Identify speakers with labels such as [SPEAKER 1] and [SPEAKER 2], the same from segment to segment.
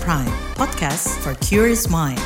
[SPEAKER 1] Prime, podcast for curious mind.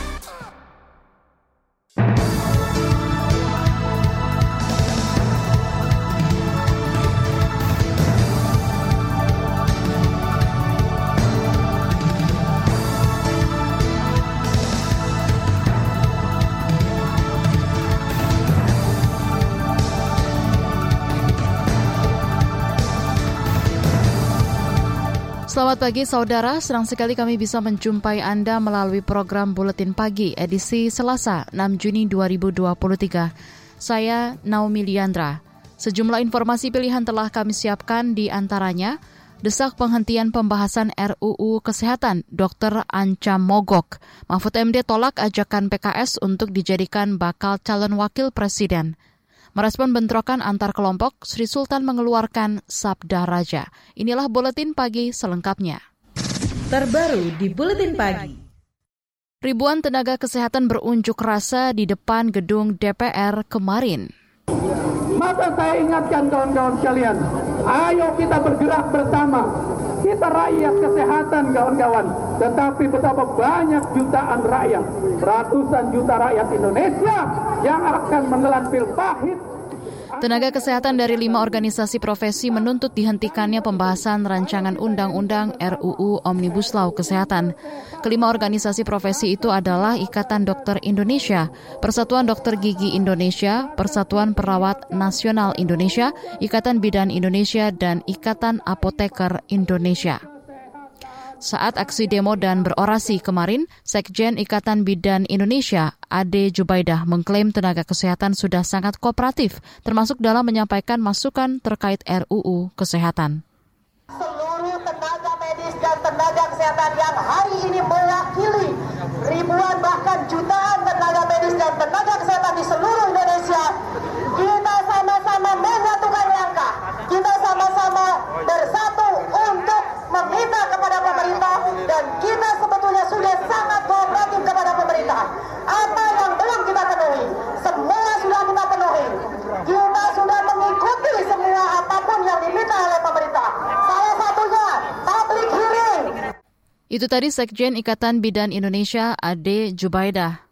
[SPEAKER 2] Selamat pagi saudara, senang sekali kami bisa menjumpai Anda melalui program Buletin Pagi edisi Selasa 6 Juni 2023. Saya Naomi Liandra. Sejumlah informasi pilihan telah kami siapkan di antaranya desak penghentian pembahasan RUU Kesehatan Dr. Anca Mogok. Mahfud MD tolak ajakan PKS untuk dijadikan bakal calon wakil presiden. Merespon bentrokan antar kelompok, Sri Sultan mengeluarkan Sabda Raja. Inilah Buletin Pagi selengkapnya.
[SPEAKER 1] Terbaru di Buletin Pagi.
[SPEAKER 2] Ribuan tenaga kesehatan berunjuk rasa di depan gedung DPR kemarin.
[SPEAKER 3] Maka saya ingatkan kawan-kawan sekalian, ayo kita bergerak bersama. Kita rakyat kesehatan kawan-kawan, tetapi betapa banyak jutaan rakyat, ratusan juta rakyat Indonesia yang akan menelan pil pahit
[SPEAKER 2] Tenaga kesehatan dari lima organisasi profesi menuntut dihentikannya pembahasan rancangan undang-undang RUU Omnibus Law Kesehatan. Kelima organisasi profesi itu adalah Ikatan Dokter Indonesia, Persatuan Dokter Gigi Indonesia, Persatuan Perawat Nasional Indonesia, Ikatan Bidan Indonesia, dan Ikatan Apoteker Indonesia. Saat aksi demo dan berorasi kemarin, Sekjen Ikatan Bidan Indonesia, Ade Jubaidah, mengklaim tenaga kesehatan sudah sangat kooperatif, termasuk dalam menyampaikan masukan terkait RUU Kesehatan.
[SPEAKER 4] Seluruh tenaga medis dan tenaga kesehatan yang hari ini mewakili ribuan bahkan jutaan tenaga medis dan tenaga kesehatan di seluruh Indonesia, sama-sama menyatukan langkah, kita sama-sama bersatu untuk meminta kepada pemerintah dan kita sebetulnya sudah sangat kooperatif kepada pemerintah. Apa yang belum kita penuhi, semua sudah kita penuhi. Kita sudah mengikuti semua apa pun yang diminta oleh pemerintah. Salah satunya public hearing.
[SPEAKER 2] Itu tadi Sekjen Ikatan Bidan Indonesia Ade Jubaidah.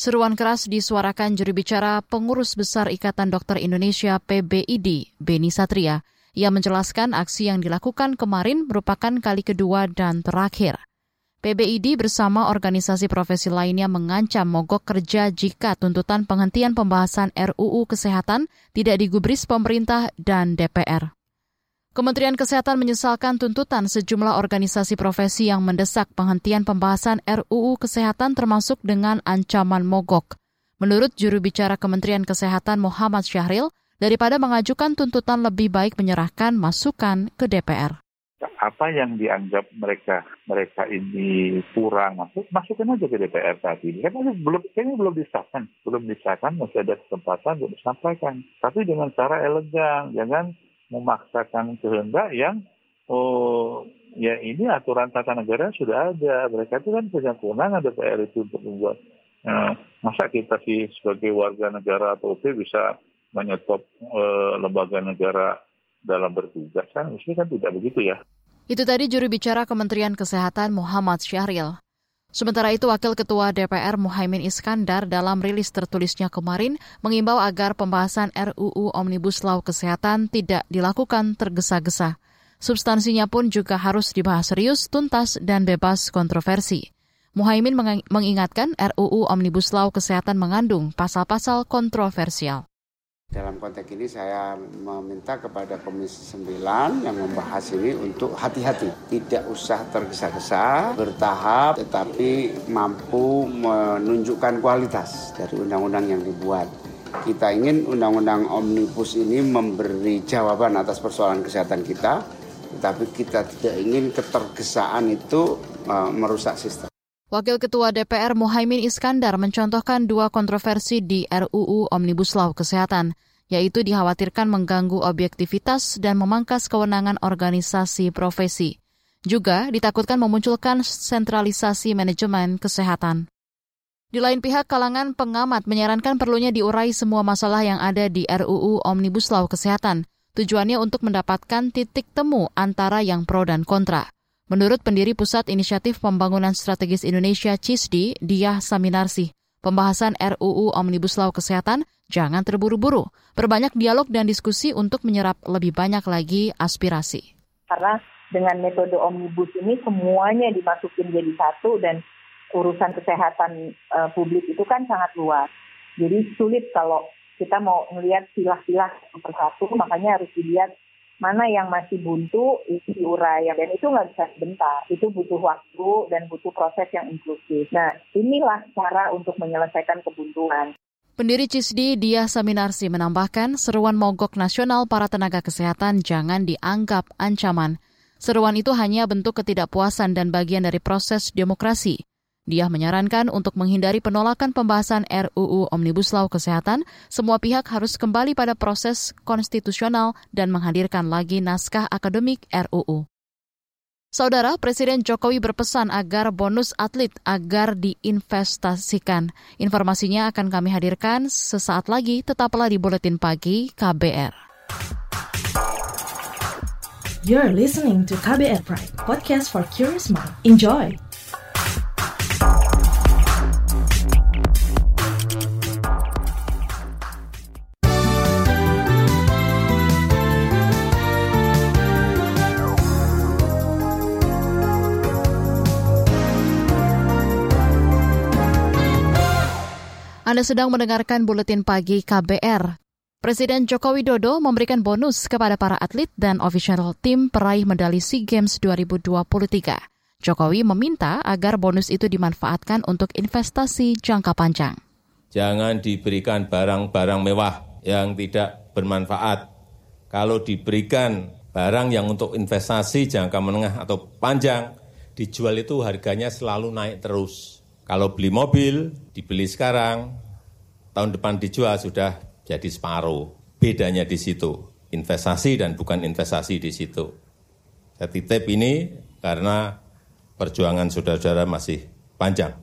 [SPEAKER 2] Seruan keras disuarakan juru bicara pengurus besar Ikatan Dokter Indonesia PBID, Beni Satria. Ia menjelaskan aksi yang dilakukan kemarin merupakan kali kedua dan terakhir. PBID bersama organisasi profesi lainnya mengancam mogok kerja jika tuntutan penghentian pembahasan RUU Kesehatan tidak digubris pemerintah dan DPR. Kementerian Kesehatan menyesalkan tuntutan sejumlah organisasi profesi yang mendesak penghentian pembahasan RUU Kesehatan termasuk dengan ancaman mogok. Menurut juru bicara Kementerian Kesehatan Muhammad Syahril, daripada mengajukan tuntutan lebih baik menyerahkan masukan ke DPR.
[SPEAKER 5] Apa yang dianggap mereka mereka ini kurang masuk, masukin aja ke DPR tadi. Kan belum kayaknya belum disahkan, belum disahkan masih ada kesempatan untuk disampaikan. Tapi dengan cara elegan, jangan memaksakan kehendak yang oh ya ini aturan tata negara sudah ada. Mereka itu kan punya kewenangan DPR itu untuk membuat. Nah, masa kita sih sebagai warga negara atau OP bisa menyetop eh, lembaga negara dalam bertugas kan? Mestinya kan tidak begitu ya.
[SPEAKER 2] Itu tadi juru bicara Kementerian Kesehatan Muhammad Syahril. Sementara itu, Wakil Ketua DPR Muhaimin Iskandar dalam rilis tertulisnya kemarin mengimbau agar pembahasan RUU Omnibus Law Kesehatan tidak dilakukan tergesa-gesa. Substansinya pun juga harus dibahas serius, tuntas, dan bebas kontroversi. Muhaimin mengingatkan RUU Omnibus Law Kesehatan mengandung pasal-pasal kontroversial.
[SPEAKER 6] Dalam konteks ini saya meminta kepada Komisi 9 yang membahas ini untuk hati-hati. Tidak usah tergesa-gesa, bertahap, tetapi mampu menunjukkan kualitas dari undang-undang yang dibuat. Kita ingin undang-undang Omnibus ini memberi jawaban atas persoalan kesehatan kita, tetapi kita tidak ingin ketergesaan itu merusak sistem.
[SPEAKER 2] Wakil Ketua DPR Muhaimin Iskandar mencontohkan dua kontroversi di RUU Omnibus Law Kesehatan, yaitu dikhawatirkan mengganggu objektivitas dan memangkas kewenangan organisasi profesi. Juga ditakutkan memunculkan sentralisasi manajemen kesehatan. Di lain pihak, kalangan pengamat menyarankan perlunya diurai semua masalah yang ada di RUU Omnibus Law Kesehatan. Tujuannya untuk mendapatkan titik temu antara yang pro dan kontra. Menurut pendiri Pusat Inisiatif Pembangunan Strategis Indonesia CISDI, Diah Saminarsi, pembahasan RUU Omnibus Law Kesehatan jangan terburu-buru. Perbanyak dialog dan diskusi untuk menyerap lebih banyak lagi aspirasi.
[SPEAKER 7] Karena dengan metode omnibus ini semuanya dimasukin jadi satu dan urusan kesehatan uh, publik itu kan sangat luas. Jadi sulit kalau kita mau melihat silah-silah persatu, makanya harus dilihat mana yang masih buntu itu diurai dan itu nggak bisa sebentar itu butuh waktu dan butuh proses yang inklusif nah inilah cara untuk menyelesaikan kebuntuan
[SPEAKER 2] Pendiri CISDI Dia Saminarsi menambahkan seruan mogok nasional para tenaga kesehatan jangan dianggap ancaman. Seruan itu hanya bentuk ketidakpuasan dan bagian dari proses demokrasi. Dia menyarankan untuk menghindari penolakan pembahasan RUU Omnibus Law Kesehatan, semua pihak harus kembali pada proses konstitusional dan menghadirkan lagi naskah akademik RUU. Saudara Presiden Jokowi berpesan agar bonus atlet agar diinvestasikan. Informasinya akan kami hadirkan sesaat lagi, tetaplah di Buletin Pagi KBR.
[SPEAKER 1] You're listening to KBR Pride, podcast for curious mind. Enjoy!
[SPEAKER 2] Anda sedang mendengarkan buletin pagi KBR. Presiden Joko Widodo memberikan bonus kepada para atlet dan official tim peraih medali SEA Games 2023. Jokowi meminta agar bonus itu dimanfaatkan untuk investasi jangka panjang.
[SPEAKER 8] Jangan diberikan barang-barang mewah yang tidak bermanfaat. Kalau diberikan barang yang untuk investasi jangka menengah atau panjang, dijual itu harganya selalu naik terus kalau beli mobil, dibeli sekarang, tahun depan dijual sudah jadi separuh. Bedanya di situ, investasi dan bukan investasi di situ. Saya titip ini karena perjuangan saudara-saudara masih panjang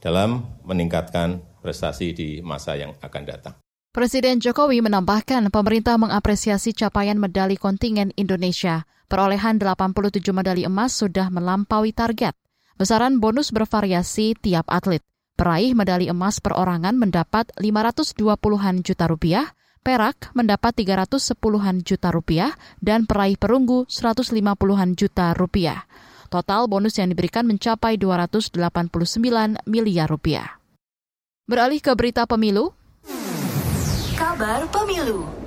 [SPEAKER 8] dalam meningkatkan prestasi di masa yang akan datang.
[SPEAKER 2] Presiden Jokowi menambahkan pemerintah mengapresiasi capaian medali kontingen Indonesia. Perolehan 87 medali emas sudah melampaui target. Besaran bonus bervariasi tiap atlet. Peraih medali emas perorangan mendapat 520-an juta rupiah, perak mendapat 310-an juta rupiah, dan peraih perunggu 150-an juta rupiah. Total bonus yang diberikan mencapai 289 miliar rupiah. Beralih ke berita pemilu.
[SPEAKER 1] Kabar pemilu.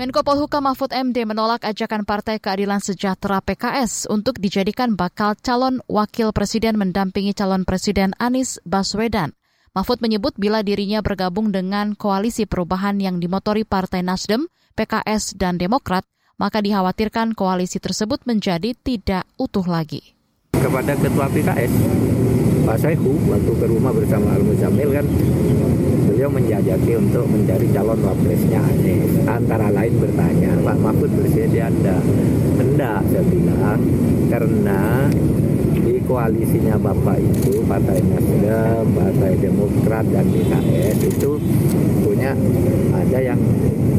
[SPEAKER 2] Menko Polhukam Mahfud MD menolak ajakan Partai Keadilan Sejahtera PKS untuk dijadikan bakal calon wakil presiden mendampingi calon presiden Anies Baswedan. Mahfud menyebut bila dirinya bergabung dengan koalisi perubahan yang dimotori Partai Nasdem, PKS, dan Demokrat, maka dikhawatirkan koalisi tersebut menjadi tidak utuh lagi.
[SPEAKER 9] Kepada Ketua PKS, Pak Saihu, waktu ke rumah bersama Al Muzamil kan beliau menjajaki untuk mencari calon wapresnya Anies. Antara lain bertanya, Pak Mahfud bersedia Anda? Enggak, saya bilang, karena di koalisinya Bapak itu, Partai Nasdem, Partai Demokrat, dan PKS itu punya ada yang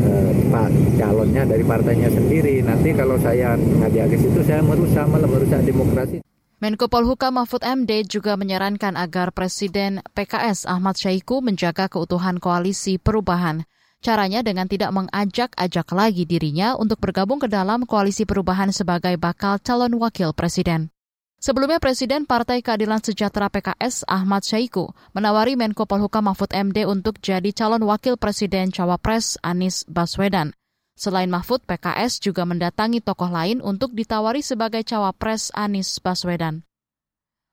[SPEAKER 9] eh, pak calonnya dari partainya sendiri. Nanti kalau saya ngajak ke situ, saya merusak malah merusak demokrasi.
[SPEAKER 2] Menko Polhukam Mahfud MD juga menyarankan agar Presiden PKS Ahmad Syaiqo menjaga keutuhan koalisi perubahan. Caranya dengan tidak mengajak-ajak lagi dirinya untuk bergabung ke dalam koalisi perubahan sebagai bakal calon wakil presiden. Sebelumnya Presiden Partai Keadilan Sejahtera PKS Ahmad Syaiqo menawari Menko Polhukam Mahfud MD untuk jadi calon wakil presiden cawapres Anies Baswedan. Selain Mahfud, PKS juga mendatangi tokoh lain untuk ditawari sebagai cawapres Anies Baswedan.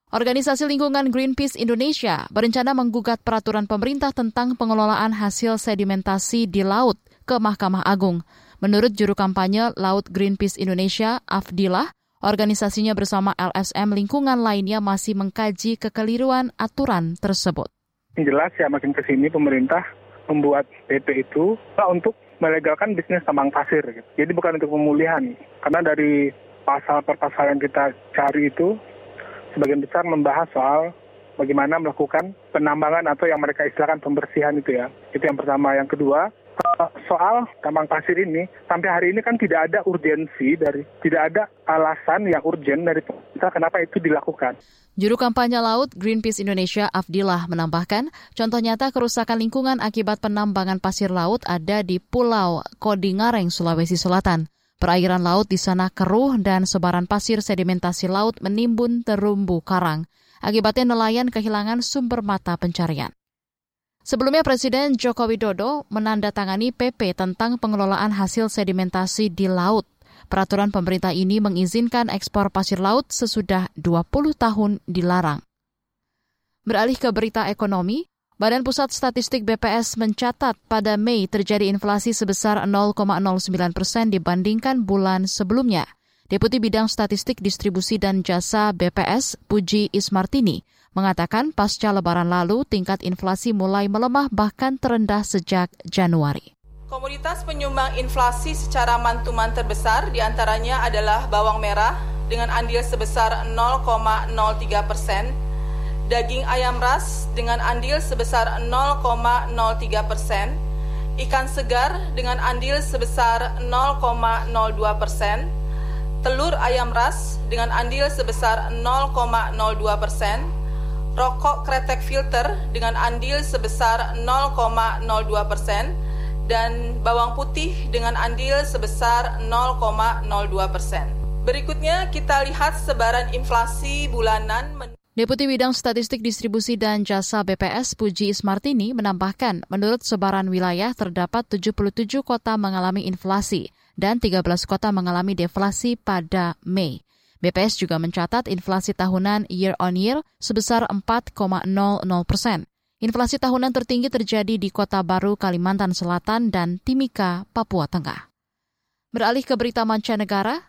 [SPEAKER 2] Organisasi lingkungan Greenpeace Indonesia berencana menggugat peraturan pemerintah tentang pengelolaan hasil sedimentasi di laut ke Mahkamah Agung. Menurut juru kampanye Laut Greenpeace Indonesia, Afdillah, organisasinya bersama LSM lingkungan lainnya masih mengkaji kekeliruan aturan tersebut.
[SPEAKER 10] Jelas ya makin ke sini pemerintah membuat PP itu untuk melegalkan bisnis tambang pasir. Gitu. Jadi bukan untuk pemulihan. Karena dari pasal per pasal yang kita cari itu, sebagian besar membahas soal bagaimana melakukan penambangan atau yang mereka istilahkan pembersihan itu ya. Itu yang pertama. Yang kedua, soal tambang pasir ini sampai hari ini kan tidak ada urgensi dari tidak ada alasan yang urgent dari pemerintah kenapa itu dilakukan.
[SPEAKER 2] Juru kampanye laut Greenpeace Indonesia Afdillah menambahkan, contoh nyata kerusakan lingkungan akibat penambangan pasir laut ada di Pulau Kodingareng, Sulawesi Selatan. Perairan laut di sana keruh dan sebaran pasir sedimentasi laut menimbun terumbu karang. Akibatnya nelayan kehilangan sumber mata pencarian. Sebelumnya Presiden Joko Widodo menandatangani PP tentang pengelolaan hasil sedimentasi di laut. Peraturan pemerintah ini mengizinkan ekspor pasir laut sesudah 20 tahun dilarang. Beralih ke berita ekonomi, Badan Pusat Statistik BPS mencatat pada Mei terjadi inflasi sebesar 0,09 persen dibandingkan bulan sebelumnya. Deputi Bidang Statistik Distribusi dan Jasa BPS, Puji Ismartini, mengatakan pasca lebaran lalu tingkat inflasi mulai melemah bahkan terendah sejak Januari.
[SPEAKER 11] Komoditas penyumbang inflasi secara mantuman terbesar di antaranya adalah bawang merah dengan andil sebesar 0,03 persen, daging ayam ras dengan andil sebesar 0,03 persen, ikan segar dengan andil sebesar 0,02 persen, telur ayam ras dengan andil sebesar 0,02 persen, rokok kretek filter dengan andil sebesar 0,02 persen, dan bawang putih dengan andil sebesar 0,02 persen. Berikutnya kita lihat sebaran inflasi bulanan.
[SPEAKER 2] Deputi Bidang Statistik Distribusi dan Jasa BPS Puji Ismartini menambahkan, menurut sebaran wilayah terdapat 77 kota mengalami inflasi dan 13 kota mengalami deflasi pada Mei. BPS juga mencatat inflasi tahunan year on year sebesar 4,00 persen. Inflasi tahunan tertinggi terjadi di Kota Baru, Kalimantan Selatan, dan Timika, Papua Tengah. Beralih ke berita mancanegara,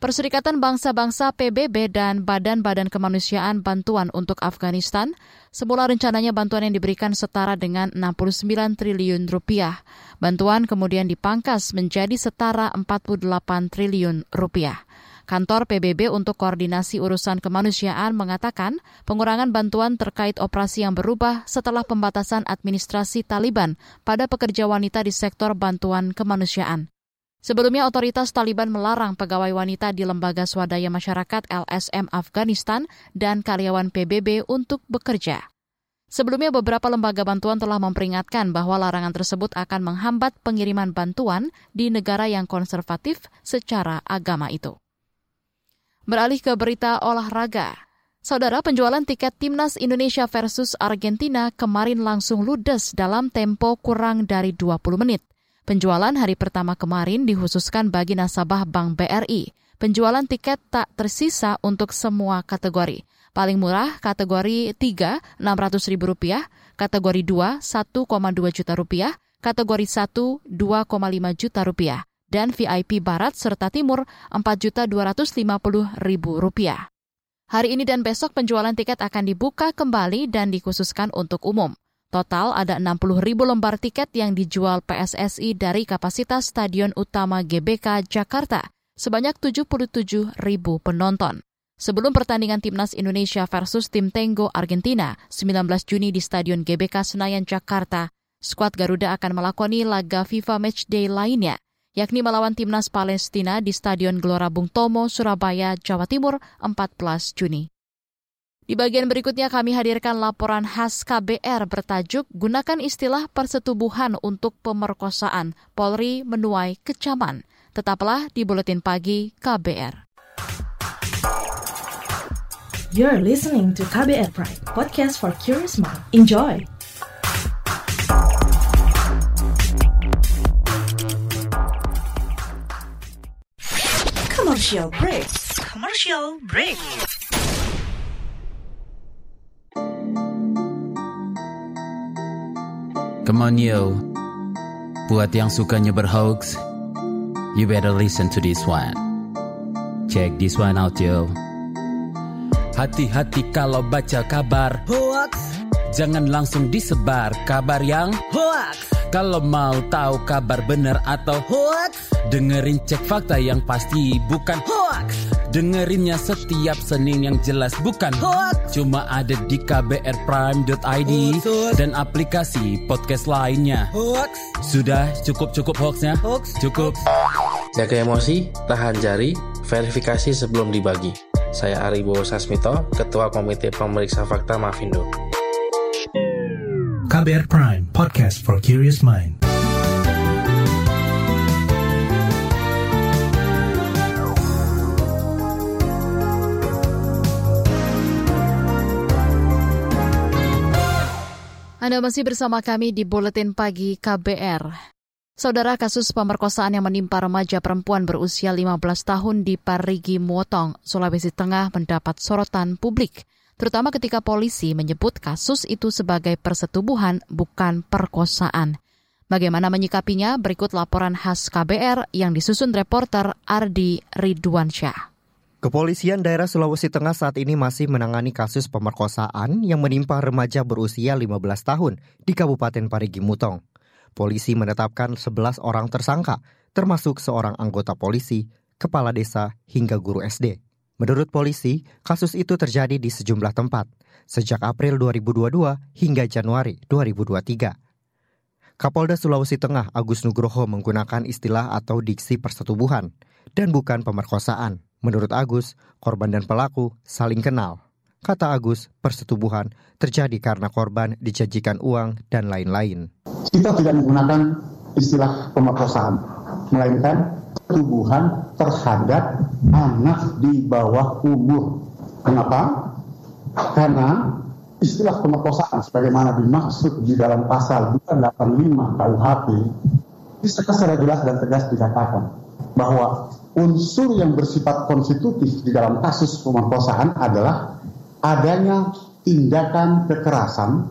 [SPEAKER 2] Perserikatan Bangsa-Bangsa PBB dan Badan-Badan Kemanusiaan Bantuan untuk Afghanistan semula rencananya bantuan yang diberikan setara dengan 69 triliun rupiah. Bantuan kemudian dipangkas menjadi setara 48 triliun rupiah. Kantor PBB untuk Koordinasi Urusan Kemanusiaan mengatakan pengurangan bantuan terkait operasi yang berubah setelah pembatasan administrasi Taliban pada pekerja wanita di sektor bantuan kemanusiaan. Sebelumnya otoritas Taliban melarang pegawai wanita di lembaga swadaya masyarakat LSM Afghanistan dan karyawan PBB untuk bekerja. Sebelumnya beberapa lembaga bantuan telah memperingatkan bahwa larangan tersebut akan menghambat pengiriman bantuan di negara yang konservatif secara agama itu. Beralih ke berita olahraga. Saudara, penjualan tiket timnas Indonesia versus Argentina kemarin langsung ludes dalam tempo kurang dari 20 menit. Penjualan hari pertama kemarin dikhususkan bagi nasabah Bank BRI. Penjualan tiket tak tersisa untuk semua kategori. Paling murah kategori 3, Rp600.000, kategori 2, 1,2 juta rupiah, kategori 1, 2,5 juta rupiah dan VIP Barat serta Timur Rp4.250.000. Hari ini dan besok penjualan tiket akan dibuka kembali dan dikhususkan untuk umum. Total ada 60 ribu lembar tiket yang dijual PSSI dari kapasitas Stadion Utama GBK Jakarta sebanyak 77 ribu penonton. Sebelum pertandingan Timnas Indonesia versus Tim Tenggo Argentina 19 Juni di Stadion GBK Senayan Jakarta, skuad Garuda akan melakoni laga FIFA Matchday lainnya yakni melawan timnas Palestina di Stadion Gelora Bung Tomo, Surabaya, Jawa Timur, 14 Juni. Di bagian berikutnya kami hadirkan laporan khas KBR bertajuk Gunakan istilah persetubuhan untuk pemerkosaan. Polri menuai kecaman. Tetaplah di Buletin Pagi KBR.
[SPEAKER 1] You're listening to KBR Pride, podcast for curious mind. Enjoy! Commercial break. Commercial break.
[SPEAKER 12] Come on yo. Buat yang sukanya berhoax, you better listen to this one. Check this one out yo. Hati-hati kalau baca kabar hoax. Jangan langsung disebar kabar yang hoax. Kalau mau tahu kabar benar atau hoax, dengerin cek fakta yang pasti bukan hoax. Dengerinnya setiap Senin yang jelas bukan hoax. Cuma ada di kbrprime.id dan aplikasi podcast lainnya. Hoax. Sudah cukup-cukup hoaxnya? Hoax. Cukup.
[SPEAKER 13] Jaga emosi, tahan jari, verifikasi sebelum dibagi. Saya Aribo Sasmito, Ketua Komite Pemeriksa Fakta Mafindo.
[SPEAKER 14] KBR Prime, podcast for curious mind.
[SPEAKER 2] Anda masih bersama kami di Buletin Pagi KBR. Saudara kasus pemerkosaan yang menimpa remaja perempuan berusia 15 tahun di Parigi Motong, Sulawesi Tengah mendapat sorotan publik, terutama ketika polisi menyebut kasus itu sebagai persetubuhan bukan perkosaan. Bagaimana menyikapinya? Berikut laporan khas KBR yang disusun reporter Ardi Ridwansyah.
[SPEAKER 15] Kepolisian daerah Sulawesi Tengah saat ini masih menangani kasus pemerkosaan yang menimpa remaja berusia 15 tahun di Kabupaten Parigi Mutong. Polisi menetapkan 11 orang tersangka, termasuk seorang anggota polisi, kepala desa, hingga guru SD. Menurut polisi, kasus itu terjadi di sejumlah tempat, sejak April 2022 hingga Januari 2023. Kapolda Sulawesi Tengah Agus Nugroho menggunakan istilah atau diksi persetubuhan dan bukan pemerkosaan. Menurut Agus, korban dan pelaku saling kenal. Kata Agus, persetubuhan terjadi karena korban dijanjikan uang dan lain-lain.
[SPEAKER 16] Kita tidak menggunakan istilah pemerkosaan, melainkan persetubuhan terhadap anak di bawah umur. Kenapa? Karena istilah pemerkosaan sebagaimana dimaksud di dalam pasal 285 KUHP bisa secara jelas dan tegas dikatakan bahwa unsur yang bersifat konstitutif di dalam kasus pemerkosaan adalah adanya tindakan kekerasan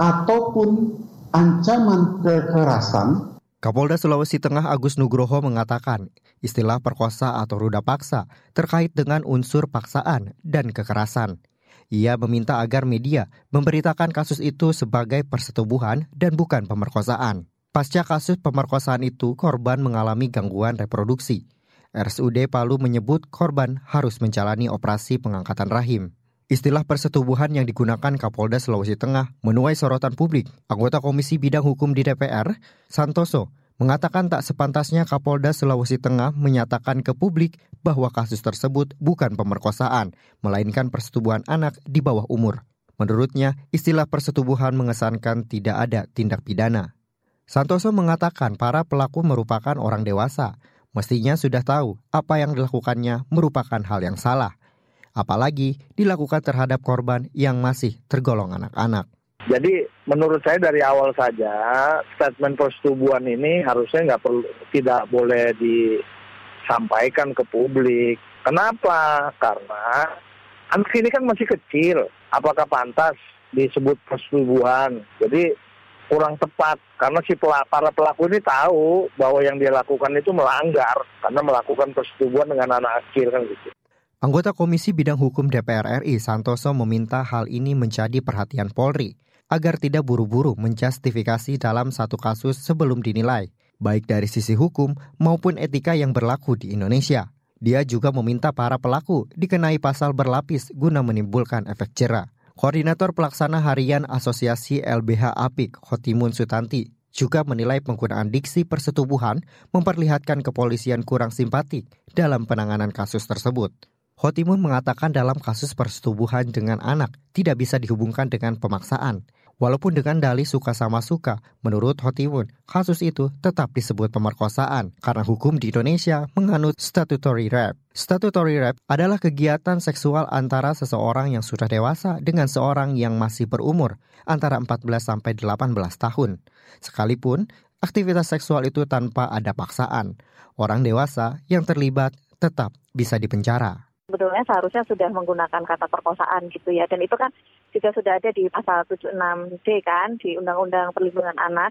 [SPEAKER 16] ataupun ancaman kekerasan.
[SPEAKER 15] Kapolda Sulawesi Tengah Agus Nugroho mengatakan istilah perkosa atau ruda paksa terkait dengan unsur paksaan dan kekerasan. Ia meminta agar media memberitakan kasus itu sebagai persetubuhan dan bukan pemerkosaan. Pasca kasus pemerkosaan itu, korban mengalami gangguan reproduksi. RSUD Palu menyebut korban harus menjalani operasi pengangkatan rahim. Istilah persetubuhan yang digunakan Kapolda Sulawesi Tengah menuai sorotan publik. Anggota Komisi Bidang Hukum di DPR, Santoso, mengatakan tak sepantasnya Kapolda Sulawesi Tengah menyatakan ke publik bahwa kasus tersebut bukan pemerkosaan, melainkan persetubuhan anak di bawah umur. Menurutnya, istilah persetubuhan mengesankan tidak ada tindak pidana. Santoso mengatakan para pelaku merupakan orang dewasa, mestinya sudah tahu apa yang dilakukannya merupakan hal yang salah. Apalagi dilakukan terhadap korban yang masih tergolong anak-anak.
[SPEAKER 17] Jadi menurut saya dari awal saja statement persetubuhan ini harusnya nggak perlu tidak boleh disampaikan ke publik. Kenapa? Karena anak ini kan masih kecil. Apakah pantas disebut persetubuhan? Jadi kurang tepat karena si para pelaku ini tahu bahwa yang dia lakukan itu melanggar karena melakukan persetubuhan dengan anak kecil kan gitu.
[SPEAKER 15] Anggota Komisi Bidang Hukum DPR RI Santoso meminta hal ini menjadi perhatian Polri agar tidak buru-buru menjustifikasi dalam satu kasus sebelum dinilai, baik dari sisi hukum maupun etika yang berlaku di Indonesia. Dia juga meminta para pelaku dikenai pasal berlapis guna menimbulkan efek jerah. Koordinator Pelaksana Harian Asosiasi LBH Apik, Hotimun Sutanti, juga menilai penggunaan diksi persetubuhan memperlihatkan kepolisian kurang simpatik dalam penanganan kasus tersebut. Hotimun mengatakan dalam kasus persetubuhan dengan anak tidak bisa dihubungkan dengan pemaksaan. Walaupun dengan dalih suka sama suka, menurut Hotimun, kasus itu tetap disebut pemerkosaan karena hukum di Indonesia menganut statutory rape. Statutory rape adalah kegiatan seksual antara seseorang yang sudah dewasa dengan seorang yang masih berumur antara 14 sampai 18 tahun. Sekalipun aktivitas seksual itu tanpa ada paksaan, orang dewasa yang terlibat tetap bisa dipenjara
[SPEAKER 7] sebetulnya seharusnya sudah menggunakan kata perkosaan gitu ya. Dan itu kan juga sudah ada di pasal 76D kan di Undang-Undang Perlindungan Anak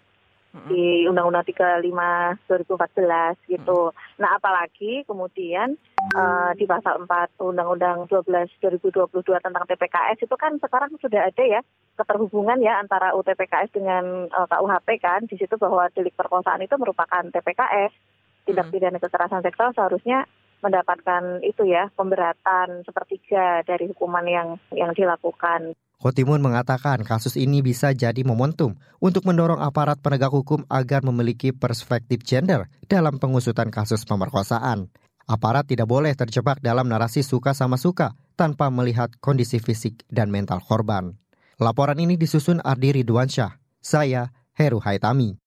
[SPEAKER 7] di Undang-Undang 35 2014 gitu. Nah, apalagi kemudian uh, di pasal 4 Undang-Undang 12 2022 tentang TPKS itu kan sekarang sudah ada ya keterhubungan ya antara UTPKS dengan uh, KUHP kan di situ bahwa delik perkosaan itu merupakan TPKS tindak pidana kekerasan seksual seharusnya mendapatkan itu ya pemberatan sepertiga dari hukuman yang yang dilakukan.
[SPEAKER 15] Khotimun mengatakan kasus ini bisa jadi momentum untuk mendorong aparat penegak hukum agar memiliki perspektif gender dalam pengusutan kasus pemerkosaan. Aparat tidak boleh terjebak dalam narasi suka sama suka tanpa melihat kondisi fisik dan mental korban. Laporan ini disusun Ardi Ridwansyah. Saya Heru Haitami.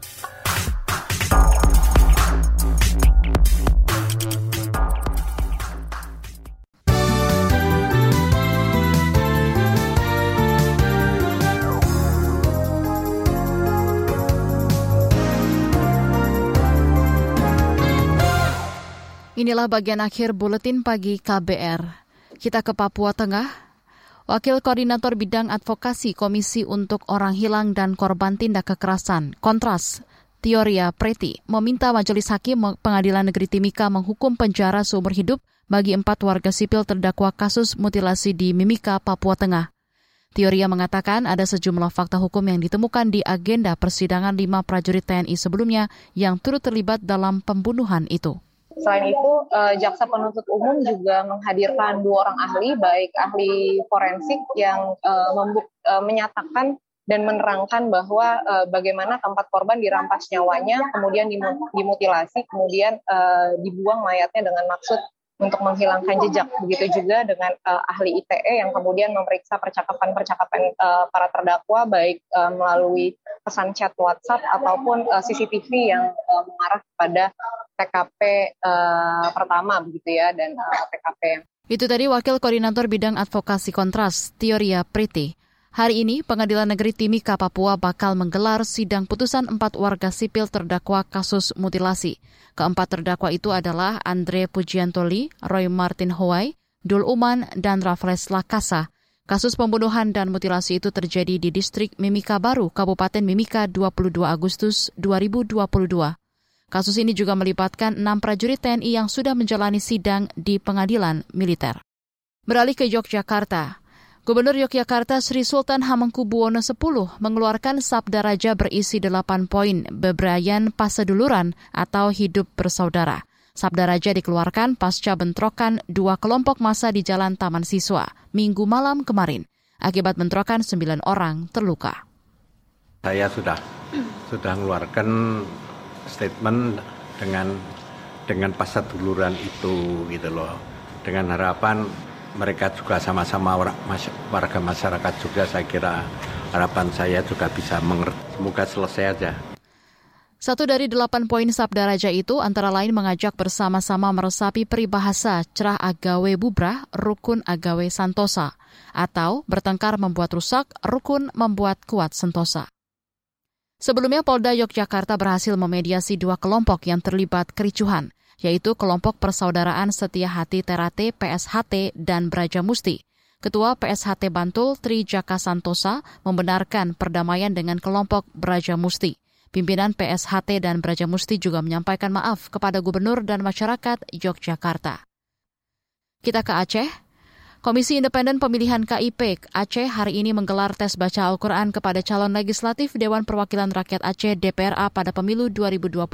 [SPEAKER 2] Inilah bagian akhir buletin pagi KBR. Kita ke Papua Tengah. Wakil Koordinator Bidang Advokasi Komisi untuk Orang Hilang dan Korban Tindak Kekerasan, Kontras, Teoria Preti, meminta Majelis Hakim Pengadilan Negeri Timika menghukum penjara seumur hidup bagi empat warga sipil terdakwa kasus mutilasi di Mimika, Papua Tengah. Teoria mengatakan ada sejumlah fakta hukum yang ditemukan di agenda persidangan lima prajurit TNI sebelumnya yang turut terlibat dalam pembunuhan itu.
[SPEAKER 18] Selain itu, uh, jaksa penuntut umum juga menghadirkan dua orang ahli, baik ahli forensik yang uh, uh, menyatakan dan menerangkan bahwa uh, bagaimana tempat korban dirampas nyawanya, kemudian dimutilasi, kemudian uh, dibuang mayatnya dengan maksud untuk menghilangkan jejak. Begitu juga dengan uh, ahli ITE yang kemudian memeriksa percakapan-percakapan uh, para terdakwa baik uh, melalui pesan chat WhatsApp ataupun uh, CCTV yang uh, mengarah kepada TKP uh, pertama begitu ya dan uh, TKP yang
[SPEAKER 2] itu tadi Wakil Koordinator Bidang Advokasi Kontras, Teoria Priti. Hari ini, Pengadilan Negeri Timika, Papua bakal menggelar sidang putusan empat warga sipil terdakwa kasus mutilasi. Keempat terdakwa itu adalah Andre Pujiantoli, Roy Martin Hawaii, Dul Uman, dan Raffles Lakasa. Kasus pembunuhan dan mutilasi itu terjadi di distrik Mimika Baru, Kabupaten Mimika 22 Agustus 2022. Kasus ini juga melibatkan enam prajurit TNI yang sudah menjalani sidang di pengadilan militer. Beralih ke Yogyakarta, Gubernur Yogyakarta Sri Sultan Hamengkubuwono X mengeluarkan sabda raja berisi delapan poin bebrayan paseduluran atau hidup bersaudara. Sabda raja dikeluarkan pasca bentrokan dua kelompok massa di Jalan Taman Siswa minggu malam kemarin. Akibat bentrokan sembilan orang terluka.
[SPEAKER 19] Saya sudah sudah mengeluarkan statement dengan dengan paseduluran itu gitu loh. Dengan harapan mereka juga sama-sama warga masyarakat juga saya kira harapan saya juga bisa mengerti. Semoga selesai aja.
[SPEAKER 2] Satu dari delapan poin Sabda Raja itu antara lain mengajak bersama-sama meresapi peribahasa cerah agawe bubrah, rukun agawe santosa, atau bertengkar membuat rusak, rukun membuat kuat sentosa. Sebelumnya Polda Yogyakarta berhasil memediasi dua kelompok yang terlibat kericuhan yaitu kelompok persaudaraan Setia Hati Terate PSHT dan Braja Musti. Ketua PSHT Bantul Tri Jaka Santosa membenarkan perdamaian dengan kelompok Braja Musti. Pimpinan PSHT dan Braja Musti juga menyampaikan maaf kepada gubernur dan masyarakat Yogyakarta. Kita ke Aceh. Komisi Independen Pemilihan KIP Aceh hari ini menggelar tes baca Al-Quran kepada calon legislatif Dewan Perwakilan Rakyat Aceh DPRA pada pemilu 2024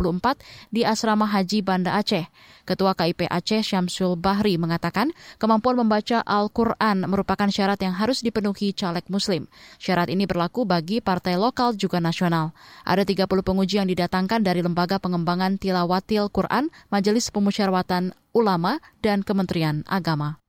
[SPEAKER 2] di Asrama Haji Banda Aceh. Ketua KIP Aceh Syamsul Bahri mengatakan kemampuan membaca Al-Quran merupakan syarat yang harus dipenuhi caleg muslim. Syarat ini berlaku bagi partai lokal juga nasional. Ada 30 penguji yang didatangkan dari Lembaga Pengembangan Tilawatil Quran, Majelis Pemusyawaratan Ulama, dan Kementerian Agama.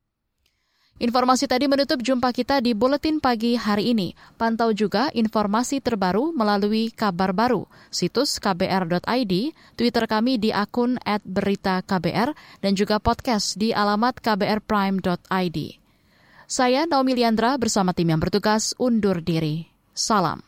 [SPEAKER 2] Informasi tadi menutup jumpa kita di Buletin Pagi hari ini. Pantau juga informasi terbaru melalui kabar baru, situs kbr.id, Twitter kami di akun @beritaKBR, dan juga podcast di alamat kbrprime.id. Saya Naomi Liandra bersama tim yang bertugas undur diri. Salam.